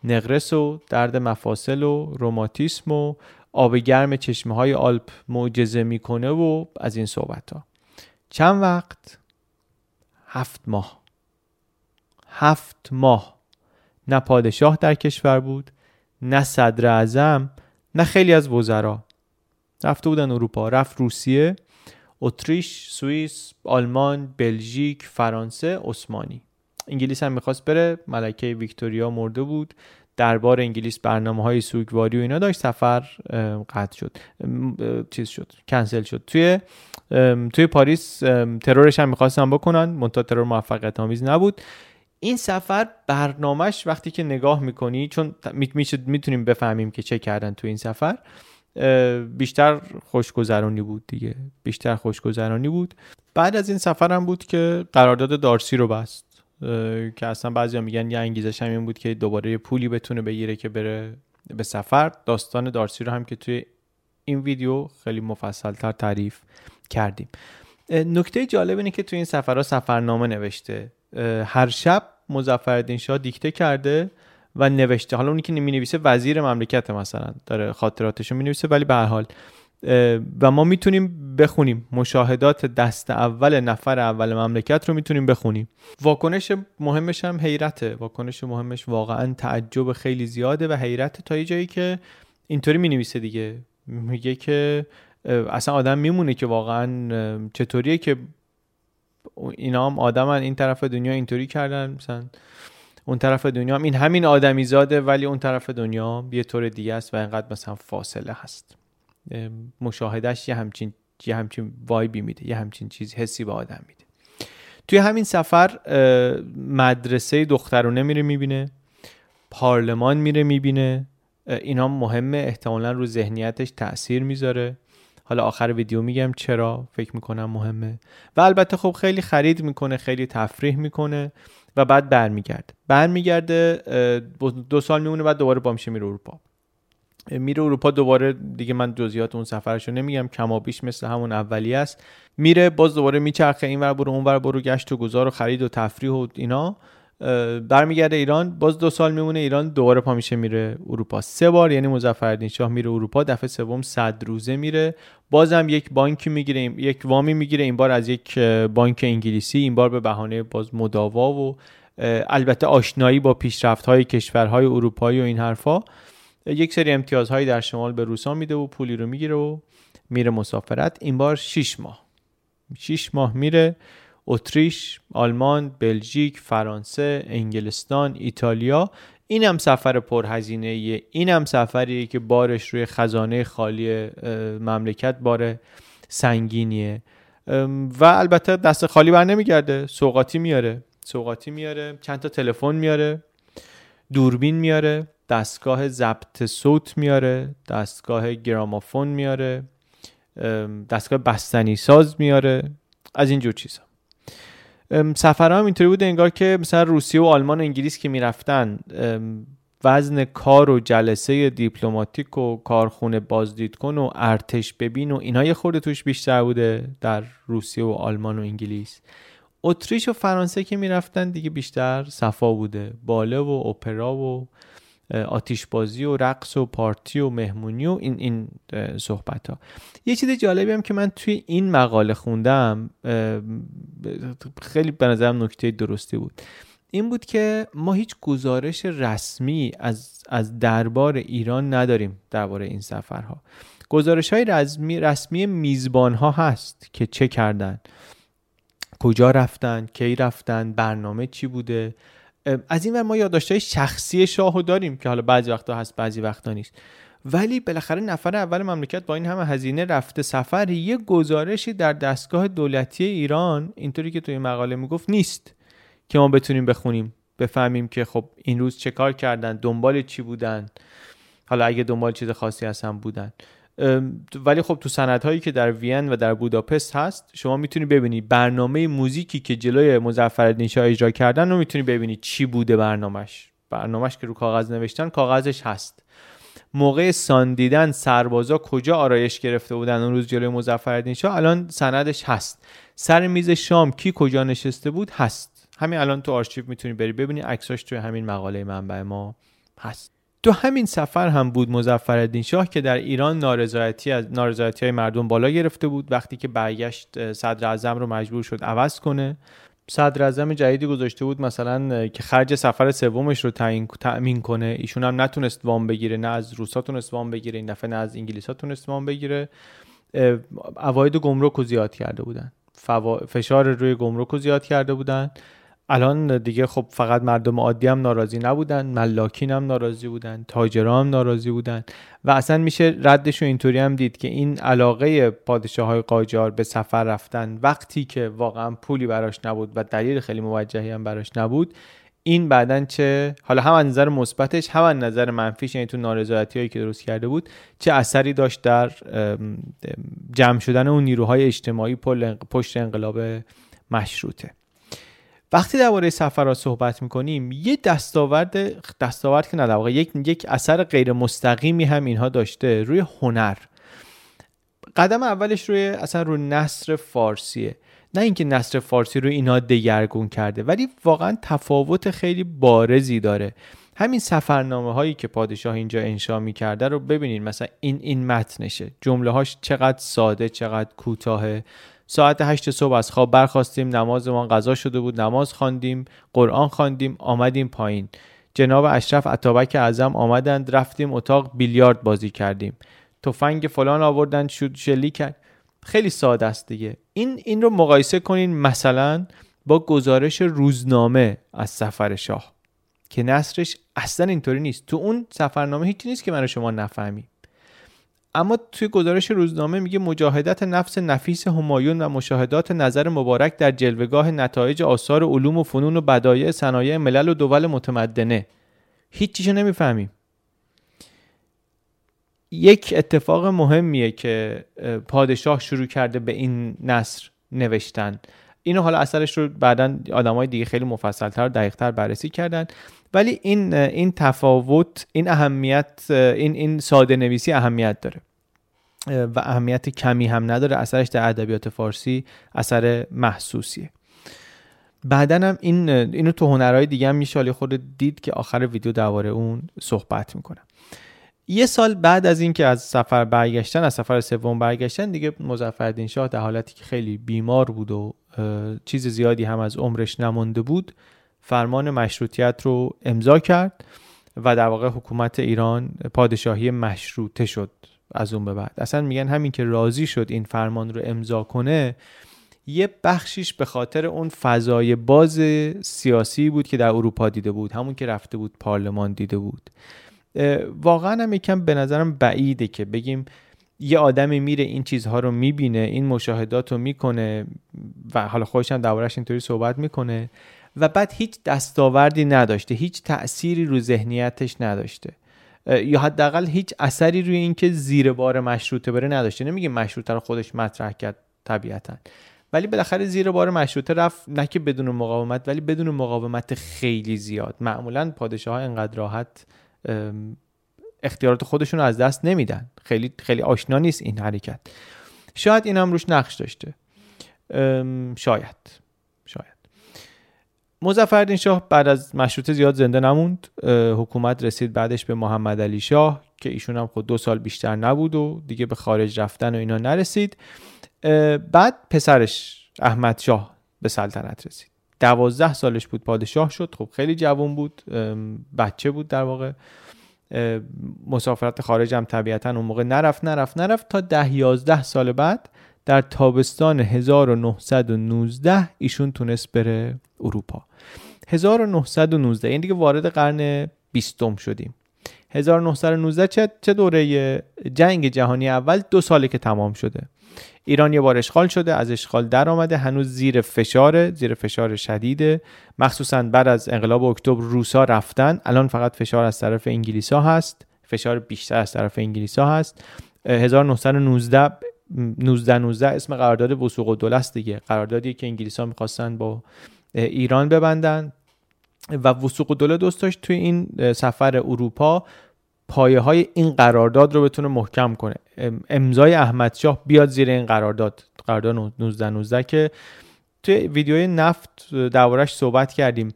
نقرس و درد مفاصل و روماتیسم و آب گرم چشمه های آلپ معجزه می‌کنه و از این صحبت ها چند وقت هفت ماه. هفت ماه. نه پادشاه در کشور بود نه صدر اعظم نه خیلی از وزرا. رفته بودن اروپا رفت روسیه اتریش سوئیس آلمان بلژیک فرانسه عثمانی. انگلیس هم می‌خواست بره ملکه ویکتوریا مرده بود. دربار انگلیس برنامه های سوگواری و اینا داشت سفر قطع شد چیز شد کنسل شد. توی توی پاریس ترورش هم می‌خواستن بکنن منتها ترور موفقیت آمیز نبود. این سفر برنامهش وقتی که نگاه می‌کنی چون می‌تونیم بفهمیم که چه کردن تو این سفر بیشتر خوشگذرانی بود دیگه. بیشتر خوشگذرانی بود. بعد از این سفر هم بود که قرارداد دارسی رو بست که اصلا بعضی میگن یه انگیزش هم این بود که دوباره پولی بتونه بگیره که بره به سفر. داستان دارسی رو هم که توی این ویدیو خیلی مفصلتر تعریف کردیم. نکته جالب اینه که توی این سفرها سفرنامه نوشته. هر شب مزفردین شاه دیکته کرده و نوشته. حالا اونی که می نویسه وزیر مملکت مثلا داره خاطراتشو می نویسه ولی به هر حال و ما می‌تونیم بخونیم. مشاهدات دست اول نفر اول مملکت رو می‌تونیم بخونیم. واکنش مهمش هم حیرته. واکنش مهمش واقعا تعجب خیلی زیاده و حیرت تا یه جایی که اینطوری می نویسه دیگه. میگه که اصلا آدم میمونه که واقعا چطوریه که اینا هم آدمن این طرف دنیا اینطوری کردن مثلا اون طرف دنیا هم این همین آدمی زاده ولی اون طرف دنیا یه طور دیگه است و اینقدر مثلا فاصله هست. مشاهدهش یه همچین یه همچین وایبی میده یه همچین چیز حسی به آدم میده. توی همین سفر مدرسه دخترونه میره می‌بینه پارلمان میره می‌بینه اینا مهمه احتمالا رو ذهنیتش تاثیر می‌ذاره. حالا آخر ویدیو میگم چرا فکر می‌کنم مهمه. و البته خب خیلی خرید می‌کنه خیلی تفریح می‌کنه و بعد برمیگرده. برمیگرده دو سال میمونه بعد دوباره با میشه میره اروپا. میره اروپا دوباره دیگه من جزئیات اون سفرشو نمیگم کمابیش مثل همون اولی است. میره باز دوباره میچرخه این ور برو اون ور برو گشت و گذار و خرید و تفریح و اینا. برمیگرده ایران باز دو سال میمونه ایران دوباره پا میشه میره اروپا. سه بار یعنی مظفرالدین شاه میره اروپا دفعه سوم صد روزه میره. بازم یک بانکی می‌گیره یک وامی می‌گیره این بار از یک بانک انگلیسی این بار به بهانه باز مداوا و البته آشنایی با پیشرفت های کشورهای اروپایی و این حرفا. یک سری امتیازهایی در شمال به روسا میده و پولی رو می‌گیره و میره مسافرت. این بار 6 ماه. 6 ماه میره. اتریش، آلمان، بلژیک، فرانسه، انگلستان، ایتالیا. این هم سفر پرهزینه این هم سفریه که بارش روی خزانه خالی مملکت بار سنگینیه. و البته دست خالی بر نمیگرده. سوقاتی میاره. سوقاتی میاره. چند تا تلفن میاره. دوربین میاره. دستگاه ضبط صوت میاره. دستگاه گرامافون میاره. دستگاه بستنی ساز میاره. از اینجور چیزا. سفرها هم اینطوری بود انگار که مثلا روسیه و آلمان و انگلیس که می‌رفتن وزن کار و جلسه دیپلماتیک و کارخونه بازدید کن و ارتش ببین و اینها یه خورده توش بیشتر بوده در روسیه و آلمان و انگلیس. اتریش و فرانسه که می‌رفتن دیگه بیشتر صفا بوده. باله و اپرا و آتیش بازی و رقص و پارتی و مهمونی و این این صحبت ها یه چیز جالبی هم که من توی این مقاله خوندم خیلی به نظرم نکته درستی بود. این بود که ما هیچ گزارش رسمی از, از دربار ایران نداریم درباره این سفرها. گزارش های رسمی, رسمی میزبان ها هست که چه کردن کجا رفتن کی رفتن برنامه چی بوده. از این ور ما یادداشت‌های شخصی شاهو داریم که حالا بعضی وقتا هست بعضی وقتا نیست. ولی بالاخره نفر اول مملکت با این همه هزینه رفته سفر یه گزارشی در دستگاه دولتی ایران اینطوری که توی مقاله می‌گفت نیست که ما بتونیم بخونیم بفهمیم که خب این روز چه کار کردن دنبال چی بودن. حالا اگه دنبال چیز خاصی هستن بودن. ولی خب تو سندهایی که در وین و در بوداپست هست شما می‌تونی ببینی برنامه موزیکی که جلوی مظفرالدین شاه اجرا کردن رو می‌تونی ببینی چی بوده برنامهش. برنامهش که رو کاغذ نوشتن کاغذش هست. موقع ساندیدن سربازا کجا آرایش گرفته بودن اون روز جلوی مظفرالدین شاه الان سندش هست. سر میز شام کی کجا نشسته بود؟ هست. همین الان تو آرشیو می‌تونی بری ببینی عکساش توی همین مقاله منبع ما هست. تو همین سفر هم بود مظفرالدین شاه که در ایران نارضایتی از نارضایتی های مردم بالا گرفته بود وقتی که برگشت صدر اعظم رو مجبور شد عوض کنه. صدر اعظم جدیدی گذاشته بود مثلا که خرج سفر سومش رو تعیین تأمین کنه. ایشون هم نتونست وام بگیره نه از روسا تونست وام بگیره این دفعه نه از انگلیس ها تونست وام بگیره. اواید گمرک رو زیاد کرده بودن. فشار روی گمرک رو زیاد کرده بودن. الان دیگه خب فقط مردم عادی هم ناراضی نبودن ملاکین هم ناراضی بودن تاجران هم ناراضی بودن. و اصلا میشه ردش رو اینطوری هم دید که این علاقه پادشاه های قاجار به سفر رفتن وقتی که واقعا پولی براش نبود و دلیل خیلی موجهی هم براش نبود این بعدا چه حالا هم از نظر مثبتش هم از نظر منفیش یعنی تو نارضایتی هایی که درست کرده بود چه اثری داشت در جمع شدن اون نیروهای اجتماعی پشت انقلاب مشروطه. وقتی درباره سفر را صحبت می‌کنیم یه دستاورد دستاورد که نه یک یک اثر غیر مستقیمی هم اینها داشته روی هنر. قدم اولش روی اصلا روی نصر فارسیه. نه اینکه نصر فارسی رو اینها دگرگون کرده ولی واقعا تفاوت خیلی بارزی داره. همین سفرنامه هایی که پادشاه اینجا انشا می‌کرده رو ببینید مثلا این این متنشه. جمله هاش چقدر ساده چقدر کوتاهه. ساعت هشت صبح از خواب برخواستیم نمازمان قضا شده بود نماز خواندیم قرآن خواندیم آمدیم پایین. جناب اشرف عطابک اعظم آمدند رفتیم اتاق بیلیارد بازی کردیم. تفنگ فلان آوردن شد شلی کرد. خیلی ساده است دیگه. این این رو مقایسه کنین مثلا با گزارش روزنامه از سفر شاه که نصرش اصلا اینطوری نیست. تو اون سفرنامه هیچی نیست که من شما نفهمیم. اما توی گزارش روزنامه میگه مجاهدت نفس نفیس همایون و مشاهدات نظر مبارک در جلوگاه نتایج آثار علوم و فنون و بدایع صنایع ملل و دول متمدنه. هیچیشو نمی‌فهمیم. یک اتفاق مهمیه که پادشاه شروع کرده به این نصر نوشتن. اینو حالا اثرش رو بعدا آدمای دیگه خیلی مفصلتر دقیقتر بررسی کردن. ولی این این تفاوت این اهمیت این این ساده نویسی اهمیت داره. و اهمیت کمی هم نداره اثرش در ادبیات فارسی اثر محسوسیه. بعدا هم این اینو تو هنرهای دیگه هم میشه خود دید که آخر ویدیو درباره اون صحبت می‌کنم یه سال بعد از اینکه از سفر برگشتن از سفر سوم برگشتن دیگه مظفرالدین شاه در حالتی که خیلی بیمار بود و چیز زیادی هم از عمرش نمانده بود فرمان مشروطیت رو امضا کرد و در واقع حکومت ایران پادشاهی مشروطه شد از اون به بعد. اصلا میگن همین که راضی شد این فرمان رو امضا کنه یه بخشیش به خاطر اون فضای باز سیاسی بود که در اروپا دیده بود همون که رفته بود پارلمان دیده بود. واقعا هم یکم به نظرم بعیده که بگیم یه آدمی میره این چیزها رو می‌بینه این مشاهدات رو می‌کنه و حالا خودش هم دربارش اینطوری صحبت می‌کنه. و بعد هیچ دستاوردی نداشته هیچ تأثیری رو ذهنیتش نداشته. یا حداقل هیچ اثری روی اینکه زیر بار مشروطه بره نداشته. نمیگه مشروطه رو خودش مطرح کرد طبیعتا. ولی بالاخره زیر بار مشروطه رفت نه که بدون مقاومت ولی بدون مقاومت خیلی زیاد. معمولا پادشاه ها انقدر راحت اختیارات خودشون رو از دست نمیدن. خیلی خیلی آشنا نیست این حرکت. شاید این هم روش نقش داشته. شاید شاید. مظفرالدین شاه بعد از مشروطه زیاد زنده نموند. حکومت رسید بعدش به محمد علی شاه که ایشون هم خود دو سال بیشتر نبود و دیگه به خارج رفتن و اینا نرسید. بعد پسرش احمد شاه به سلطنت رسید. دوازده سالش بود پادشاه شد. خب خیلی جوان بود بچه بود در واقع. مسافرت خارج هم طبیعتا اون موقع نرفت نرفت نرفت تا ده یازده سال بعد در تابستان 1919 ایشون تونست بره اروپا. 1919 این دیگه وارد قرن بیستم شدیم. 1919 چه چه دوره جنگ جهانی اول؟ دو ساله که تمام شده. ایران یه بار اشغال شده از اشغال در آمده هنوز زیر فشار زیر فشار شدیده مخصوصا بعد از انقلاب اکتبر روسا رفتن. الان فقط فشار از طرف انگلیسا هست. فشار بیشتر از طرف انگلیسا هست. 1919 19 19 اسم قرارداد وسوق و است دیگه. قراردادی که انگلیس ها می‌خواستن با ایران ببندن. و وسوق و دوست داشت توی این سفر اروپا پایه های این قرارداد رو بتونه محکم کنه. امضای احمد شاه بیاد زیر این قرارداد. قرارداد 19 19 که توی ویدیوی نفت دربارش صحبت کردیم.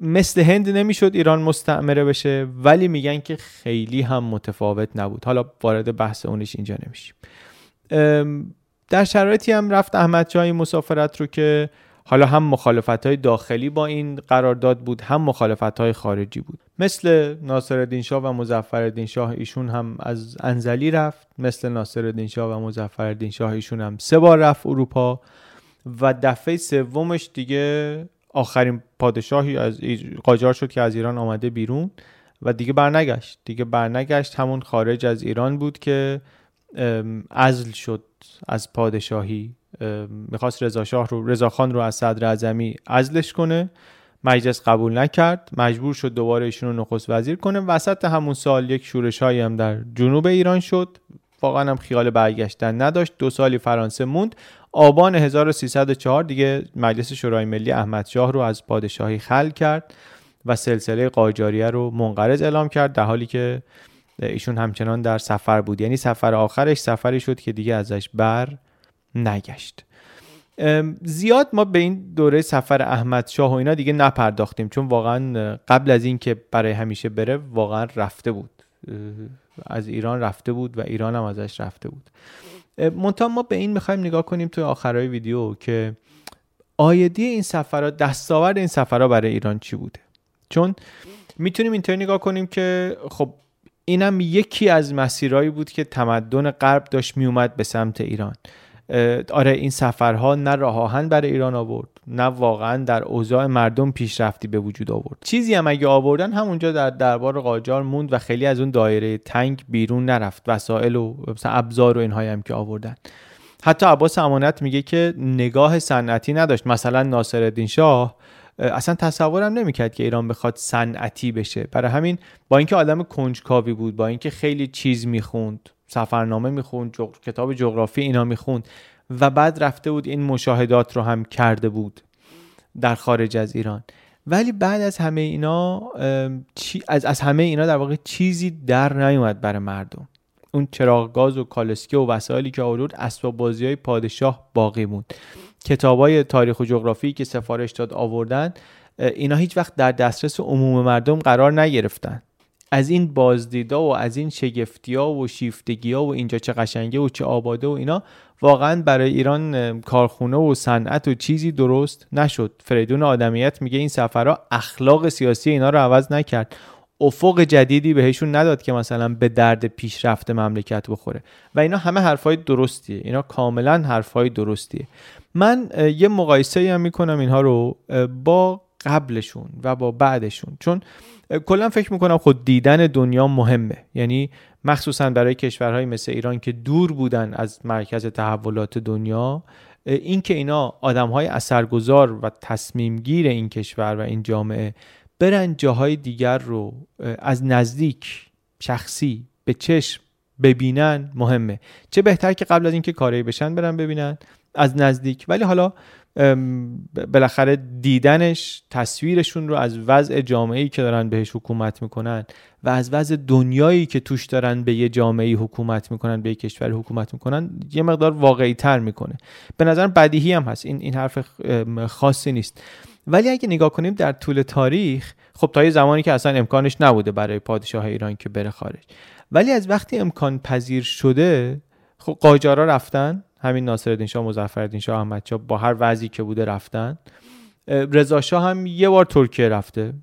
مثل هند نمی‌شد ایران مستعمره بشه ولی میگن که خیلی هم متفاوت نبود. حالا وارد بحث اونش اینجا نمیشیم. در شرایطی هم رفت احمد این مسافرت رو که حالا هم مخالفت های داخلی با این قرارداد بود هم مخالفت های خارجی بود. مثل ناصر شاه و مزفر شاه ایشون هم از انزلی رفت مثل ناصر شاه و مزفر شاه ایشون هم سه بار رفت اروپا و دفعه سومش دیگه آخرین پادشاهی از قاجار شد که از ایران آمده بیرون و دیگه برنگشت. دیگه برنگشت همون خارج از ایران بود که ازل شد از پادشاهی. می‌خواست رضا شاه رو رضا خان رو از صدر اعظمی ازلش کنه. مجلس قبول نکرد. مجبور شد دوباره ایشون رو نخست وزیر کنه. وسط همون سال یک شورش هایی هم در جنوب ایران شد. واقعا هم خیال برگشتن نداشت. دو سالی فرانسه موند. آبان 1304 دیگه مجلس شورای ملی احمد شاه رو از پادشاهی خل کرد و سلسله قاجاریه رو منقرض اعلام کرد. در حالی که ایشون همچنان در سفر بود. یعنی سفر آخرش سفری شد که دیگه ازش بر نگشت. زیاد ما به این دوره سفر احمد شاه و اینا دیگه نپرداختیم چون واقعا قبل از اینکه برای همیشه بره واقعا رفته بود. از ایران رفته بود و ایران هم ازش رفته بود. منتها ما به این می‌خوایم نگاه کنیم توی آخرای ویدیو که آیدی این سفرها دستاورد این سفرها برای ایران چی بوده؟ چون می‌تونیم اینطوری نگاه کنیم که خب اینم یکی از مسیرهایی بود که تمدن غرب داشت میومد به سمت ایران. آره این سفرها نه راه آهن برای ایران آورد نه واقعا در اوضاع مردم پیشرفتی به وجود آورد. چیزی هم اگه آوردن همونجا در دربار قاجار موند و خیلی از اون دایره تنگ بیرون نرفت. وسایل و ابزار و اینهایی هم که آوردن. حتی عباس امانت میگه که نگاه صنعتی نداشت. مثلا ناصرالدین شاه اصلا تصورم نمی‌کرد که ایران بخواد صنعتی بشه. برای همین با اینکه آدم کنجکاوی بود با اینکه خیلی چیز می‌خوند سفرنامه می‌خوند کتاب جغرافی اینا می‌خوند و بعد رفته بود این مشاهدات رو هم کرده بود در خارج از ایران. ولی بعد از همه اینا از, از همه اینا در واقع چیزی در نیومد برای مردم. اون چراغ گاز و کالسکه و وسایلی که آورد اسباب بازی های پادشاه باقی بود کتاب های تاریخ و جغرافی که سفارش داد آوردن اینا هیچ وقت در دسترس عموم مردم قرار نگرفتن. از این بازدیدا و از این شگفتیا و شیفتگیا و اینجا چه قشنگه و چه آباده و اینا واقعا برای ایران کارخونه و صنعت و چیزی درست نشد. فریدون آدمیت میگه این سفرها اخلاق سیاسی اینا رو عوض نکرد. افق جدیدی بهشون نداد که مثلا به درد پیشرفت مملکت بخوره. و اینا همه حرفای درستیه. اینا کاملا حرفای درستیه. من یه مقایسه هم می‌کنم اینها رو با قبلشون و با بعدشون. چون کلا فکر می‌کنم خود دیدن دنیا مهمه. یعنی مخصوصا برای کشورهای مثل ایران که دور بودن از مرکز تحولات دنیا اینکه اینا آدمهای اثرگذار و تصمیمگیر این کشور و این جامعه برن جاهای دیگر رو از نزدیک شخصی به چشم ببینن مهمه. چه بهتر که قبل از اینکه کاری بشن برن ببینن. از نزدیک. ولی حالا بالاخره دیدنش تصویرشون رو از وضع جامعه‌ای که دارن بهش حکومت می‌کنن و از وضع دنیایی که توش دارن به یه جامعه حکومت می‌کنن به یه کشور حکومت می‌کنن یه مقدار واقعی تر می‌کنه. به نظر بدیهی هم هست. این این حرف خاصی نیست. ولی اگه نگاه کنیم در طول تاریخ خب تا یه زمانی که اصلا امکانش نبوده برای پادشاه ایران که بره خارج. ولی از وقتی امکان پذیر شده خب قاجارا رفتن؟ همین ناصرالدین شاه مظفرالدین شاه احمد شاه با هر وضعی که بوده رفتن. رضا شاه هم یه بار ترکیه رفته.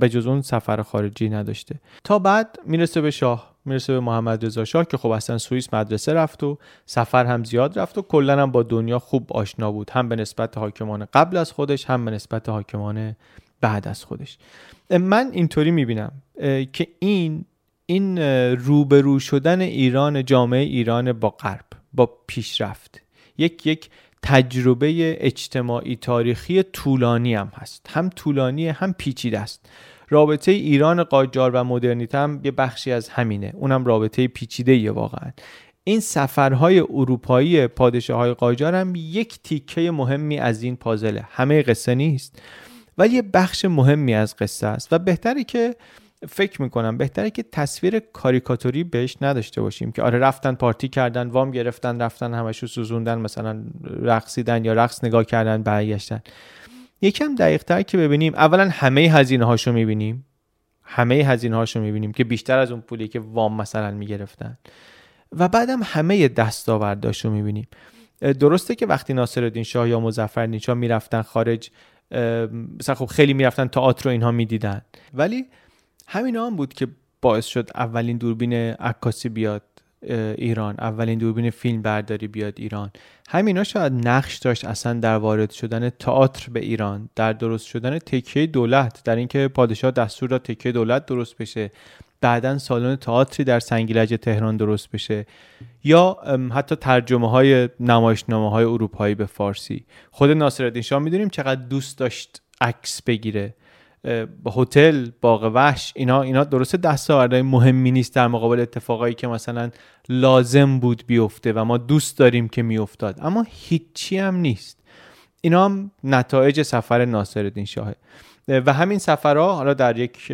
به جز اون سفر خارجی نداشته. تا بعد می‌رسه به شاه می‌رسه به محمد رضا شاه که خب اصلا سوئیس مدرسه رفت و سفر هم زیاد رفت و کلا هم با دنیا خوب آشنا بود. هم به نسبت حاکمان قبل از خودش هم به نسبت حاکمان بعد از خودش. من اینطوری می‌بینم که این این روبرو شدن ایران جامعه ایران با غرب با پیشرفت. یک یک تجربه اجتماعی تاریخی طولانی هم هست. هم طولانی هم پیچیده است. رابطه ایران قاجار و مدرنیته هم یه بخشی از همینه. اونم رابطه پیچیده یه واقعا. این سفرهای اروپایی پادشاه های قاجار هم یک تیکه مهمی از این پازله. همه قصه نیست ولی یه بخش مهمی از قصه است. و بهتری که فکر می‌کنم بهتره که تصویر کاریکاتوری بهش نداشته باشیم که آره رفتن پارتی کردن وام گرفتن رفتن همشو سوزوندن مثلا رقصیدن یا رقص نگاه کردن برگشتن. یکم دقیق تر که ببینیم اولا همه هزینه هاشو می‌بینیم. همه هزینه هاشو می‌بینیم که بیشتر از اون پولی که وام مثلا می‌گرفتن. و بعدم همه دستاورداشو می‌بینیم. درسته که وقتی ناصرالدین شاه یا مظفرالدین شاه می‌رفتن خارج مثلا خب خیلی می‌رفتن تئاتر و اینها می‌دیدن. ولی همین هم بود که باعث شد اولین دوربین عکاسی بیاد ایران. اولین دوربین فیلم برداری بیاد ایران. همینا شاید نقش داشت اصلا در وارد شدن تئاتر به ایران در درست شدن تکیه دولت در اینکه پادشاه دستور داد تکیه دولت درست بشه. بعدا سالن تئاتری در سنگیلج تهران درست بشه. یا حتی ترجمه های نمایشنامه های اروپایی به فارسی. خود ناصرالدین شاه می‌دونیم چقدر دوست داشت عکس بگیره. هتل باغ وحش اینا اینا درسته دستاوردهای مهمی نیست در مقابل اتفاقایی که مثلا لازم بود بیفته و ما دوست داریم که میافتاد. اما هیچی هم نیست. اینا هم نتایج سفر ناصرالدین شاهه. و همین سفرها حالا در یک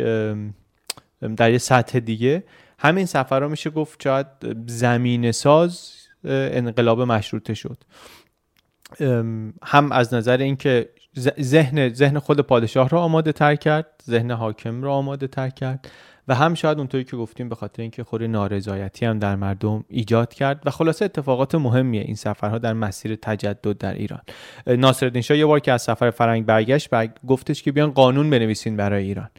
در یک سطح دیگه همین سفرها میشه گفت شاید زمین ساز انقلاب مشروطه شد. هم از نظر اینکه ذهن ذهن خود پادشاه را آماده تر کرد ذهن حاکم را آماده تر کرد و هم شاید اونطوری که گفتیم به خاطر اینکه خوری نارضایتی هم در مردم ایجاد کرد و خلاصه اتفاقات مهمیه این سفرها در مسیر تجدد در ایران. ناصرالدین شاه یه بار که از سفر فرنگ برگشت گفتش که بیان قانون بنویسین برای ایران.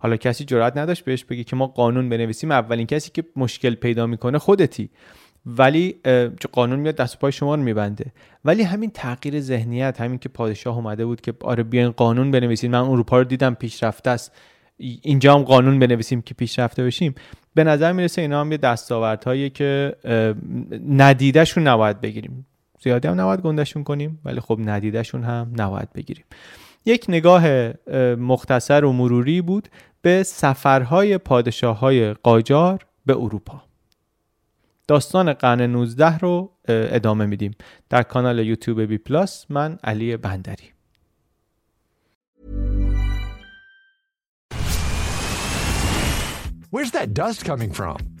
حالا کسی جرئت نداشت بهش بگی که ما قانون بنویسیم اولین کسی که مشکل پیدا می‌کنه خودتی. ولی چه قانون میاد دست پای شما رو میبنده. ولی همین تغییر ذهنیت همین که پادشاه اومده بود که آره بیاین قانون بنویسین. من اروپا رو دیدم پیشرفته است. اینجا هم قانون بنویسیم که پیشرفته بشیم. به نظر می‌رسه اینا هم یه دستاوردهایی که ندیدهشون نباید بگیریم. زیادی هم نباید گندشون کنیم ولی خب ندیدهشون هم نباید بگیریم. یک نگاه مختصر و مروری بود به سفرهای پادشاه های قاجار به اروپا. داستان قرن 19 رو ادامه میدیم در کانال یوتیوب بی پلاس من علی بندری Where's that dust coming from?